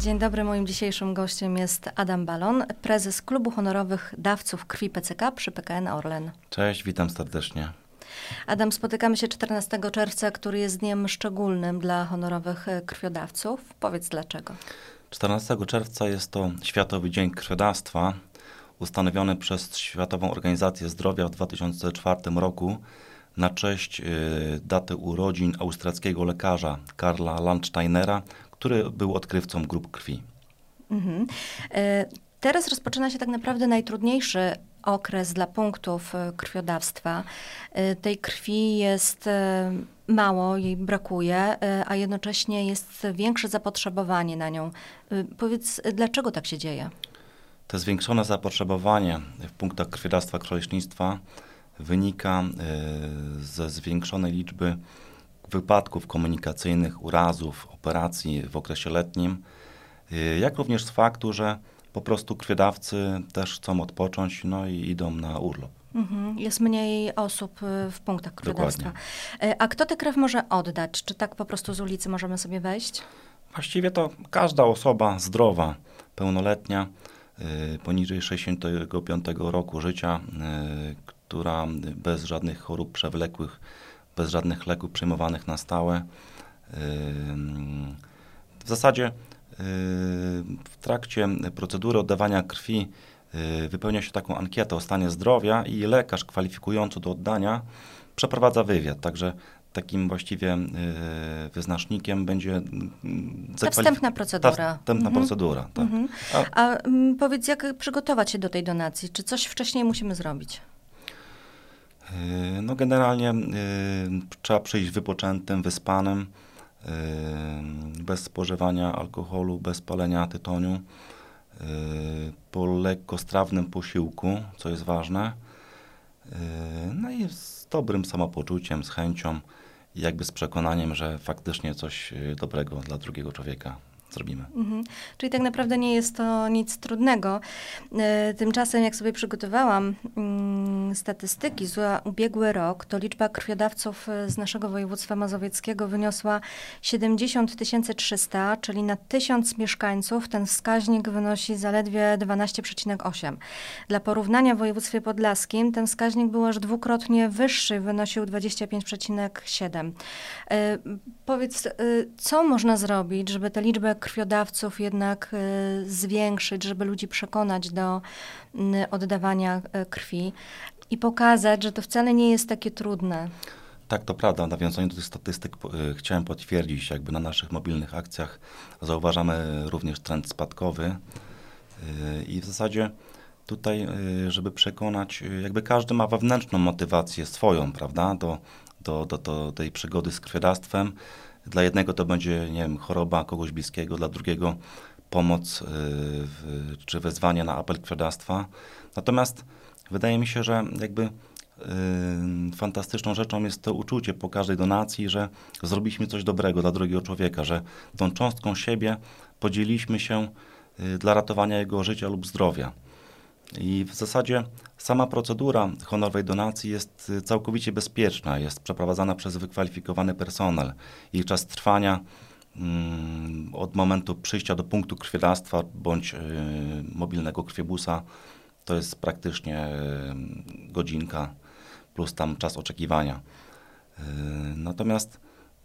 Dzień dobry, moim dzisiejszym gościem jest Adam Balon, prezes Klubu Honorowych Dawców Krwi PCK przy PKN Orlen. Cześć, witam serdecznie. Adam, spotykamy się 14 czerwca, który jest dniem szczególnym dla honorowych krwiodawców. Powiedz dlaczego. 14 czerwca jest to Światowy Dzień Krwiodawstwa, ustanowiony przez Światową Organizację Zdrowia w 2004 roku na cześć y, daty urodzin austriackiego lekarza Karla Landsteinera, który był odkrywcą grup krwi. Mhm. E, teraz rozpoczyna się tak naprawdę najtrudniejszy okres dla punktów e, krwiodawstwa. Tej krwi jest mało, jej brakuje, a jednocześnie jest większe zapotrzebowanie na nią. Powiedz, dlaczego tak się dzieje? To zwiększone zapotrzebowanie w punktach krwiodawstwa krwiolecznictwa wynika ze zwiększonej liczby wypadków komunikacyjnych, urazów, operacji w okresie letnim, y, jak również z faktu, że po prostu krwiodawcy też chcą odpocząć, no i idą na urlop. Mhm. Jest mniej osób y, w punktach krwiodawstwa. Y, a kto tę krew może oddać? Czy tak po prostu z ulicy możemy sobie wejść? Właściwie to każda osoba zdrowa, pełnoletnia, poniżej 65 roku życia, która bez żadnych chorób przewlekłych bez żadnych leków przyjmowanych na stałe. W zasadzie yy, w trakcie procedury oddawania krwi yy, wypełnia się taką ankietę o stanie zdrowia i lekarz kwalifikujący do oddania przeprowadza wywiad. Także takim właściwie yy, wyznacznikiem będzie ta wstępna procedura. Ta wstępna mhm. procedura, tak. Mhm. A, A mm, powiedz, jak przygotować się do tej donacji? Czy coś wcześniej musimy zrobić? Yy, no generalnie yy, trzeba przyjść wypoczętym, wyspanym, yy, bez spożywania alkoholu, bez palenia tytoniu, po lekkostrawnym posiłku, co jest ważne, no i z dobrym samopoczuciem, z chęcią, jakby z przekonaniem, że faktycznie coś dobrego dla drugiego człowieka zrobimy. Mhm. Czyli tak naprawdę nie jest to nic trudnego. E, tymczasem, jak sobie przygotowałam mm, statystyki za ubiegły rok, to liczba krwiodawców e, z naszego województwa mazowieckiego wyniosła 70 300, czyli na 1000 mieszkańców ten wskaźnik wynosi zaledwie 12,8. Dla porównania w województwie podlaskim ten wskaźnik był aż dwukrotnie wyższy, wynosił 25,7. E, powiedz, co można zrobić, żeby tę liczbę krwiodawców jednak e, zwiększyć, żeby ludzi przekonać do oddawania e, krwi i pokazać, że to wcale nie jest takie trudne. Tak, to prawda. Nawiązując do tych statystyk, e, chciałem potwierdzić, jakby na naszych mobilnych akcjach zauważamy również trend spadkowy i w zasadzie tutaj, żeby przekonać, jakby każdy ma wewnętrzną motywację swoją, prawda, do, do, do, do tej przygody z krwiodawstwem. Dla jednego to będzie, nie wiem, choroba kogoś bliskiego, dla drugiego pomoc yy, czy wezwanie na apel krwiodawstwa. Natomiast wydaje mi się, że jakby Yy, fantastyczną rzeczą jest to uczucie po każdej donacji, że zrobiliśmy coś dobrego dla drugiego człowieka, że tą cząstką siebie podzieliliśmy się yy, dla ratowania jego życia lub zdrowia. I w zasadzie sama procedura honorowej donacji jest y, całkowicie bezpieczna, jest przeprowadzana przez wykwalifikowany personel. Jej czas trwania mm, od momentu przyjścia do punktu krwiodawstwa bądź y, mobilnego krwiobusa to jest praktycznie y, godzinka plus tam czas oczekiwania. Natomiast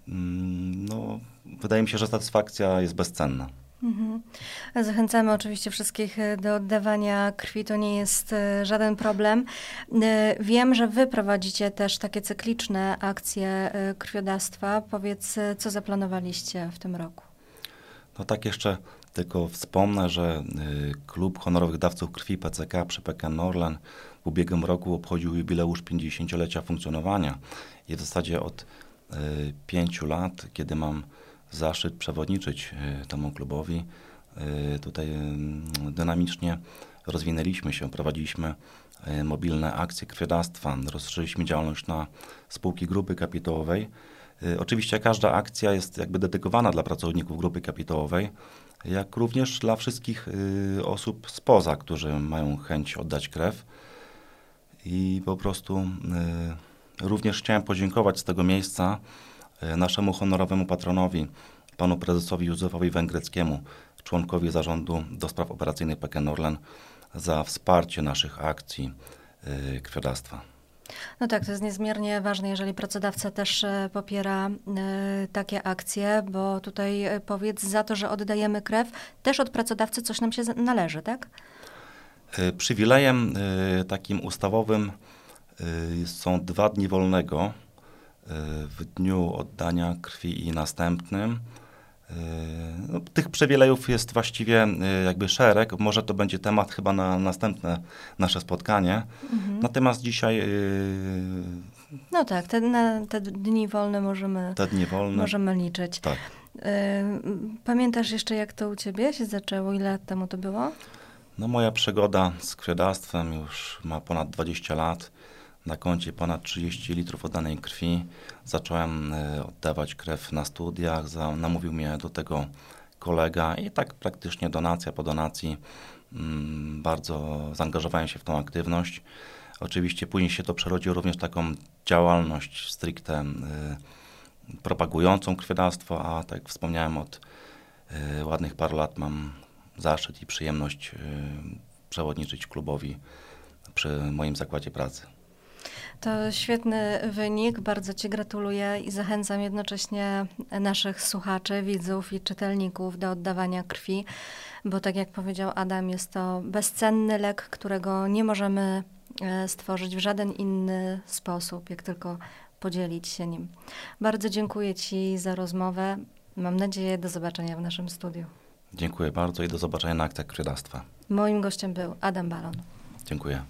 mm, no, wydaje mi się, że satysfakcja jest bezcenna. Mhm. Zachęcamy oczywiście wszystkich e, do oddawania krwi, to nie jest e, żaden problem. E, wiem, że wy prowadzicie też takie cykliczne akcje krwiodawstwa. Powiedz, co zaplanowaliście w tym roku? No tak jeszcze tylko wspomnę, że Klub Honorowych Dawców Krwi PCK przy PKN Norland w ubiegłym roku obchodził jubileusz 50-lecia funkcjonowania i w zasadzie od pięciu lat, kiedy mam zaszczyt przewodniczyć e, temu klubowi. E, tutaj dynamicznie rozwinęliśmy się, prowadziliśmy e, mobilne akcje krwiodawstwa, rozszerzyliśmy działalność na spółki grupy kapitałowej. Oczywiście każda akcja jest jakby dedykowana dla pracowników grupy kapitałowej, jak również dla wszystkich osób spoza, którzy mają chęć oddać krew. I po prostu również chciałem podziękować z tego miejsca naszemu honorowemu patronowi, panu prezesowi Józefowi Węgreckiemu, członkowi zarządu do spraw operacyjnych PKN Orlen za wsparcie naszych akcji y, krwiodawstwa. No tak, to jest niezmiernie ważne, jeżeli pracodawca też e, popiera e, takie akcje, bo tutaj e, powiedz, za to, że oddajemy krew, też od pracodawcy coś nam się należy, tak? Przywilejem takim ustawowym są dwa dni wolnego w dniu oddania krwi i następnym. No, tych przywilejów jest właściwie jakby szereg. Może to będzie temat chyba na następne nasze spotkanie. Mhm. Natomiast dzisiaj. No tak, te, na te dni wolne możemy, te dni wolne. możemy liczyć. Tak. Pamiętasz jeszcze, jak to u ciebie się zaczęło? Ile lat temu to było? No, moja przygoda z krwiodawstwem już ma ponad 20 lat na koncie ponad 30 litrów oddanej krwi. Zacząłem e, oddawać krew na studiach, namówił mnie do tego kolega i tak praktycznie donacja po donacji mm, bardzo zaangażowałem się w tą aktywność. Oczywiście później się to przerodziło również taką działalność stricte y, propagującą krwiodawstwo, a tak jak wspomniałem od y, ładnych paru lat mam zaszczyt i przyjemność przewodniczyć klubowi przy moim zakładzie pracy. To świetny wynik, bardzo Ci gratuluję i zachęcam jednocześnie naszych słuchaczy, widzów i czytelników do oddawania krwi, bo tak jak powiedział Adam, jest to bezcenny lek, którego nie możemy e, stworzyć w żaden inny sposób, jak tylko podzielić się nim. Bardzo dziękuję Ci za rozmowę. Mam nadzieję do zobaczenia w naszym studiu. Dziękuję bardzo i do zobaczenia na aktach krwiodawstwa. Moim gościem był Adam Balon. Dziękuję.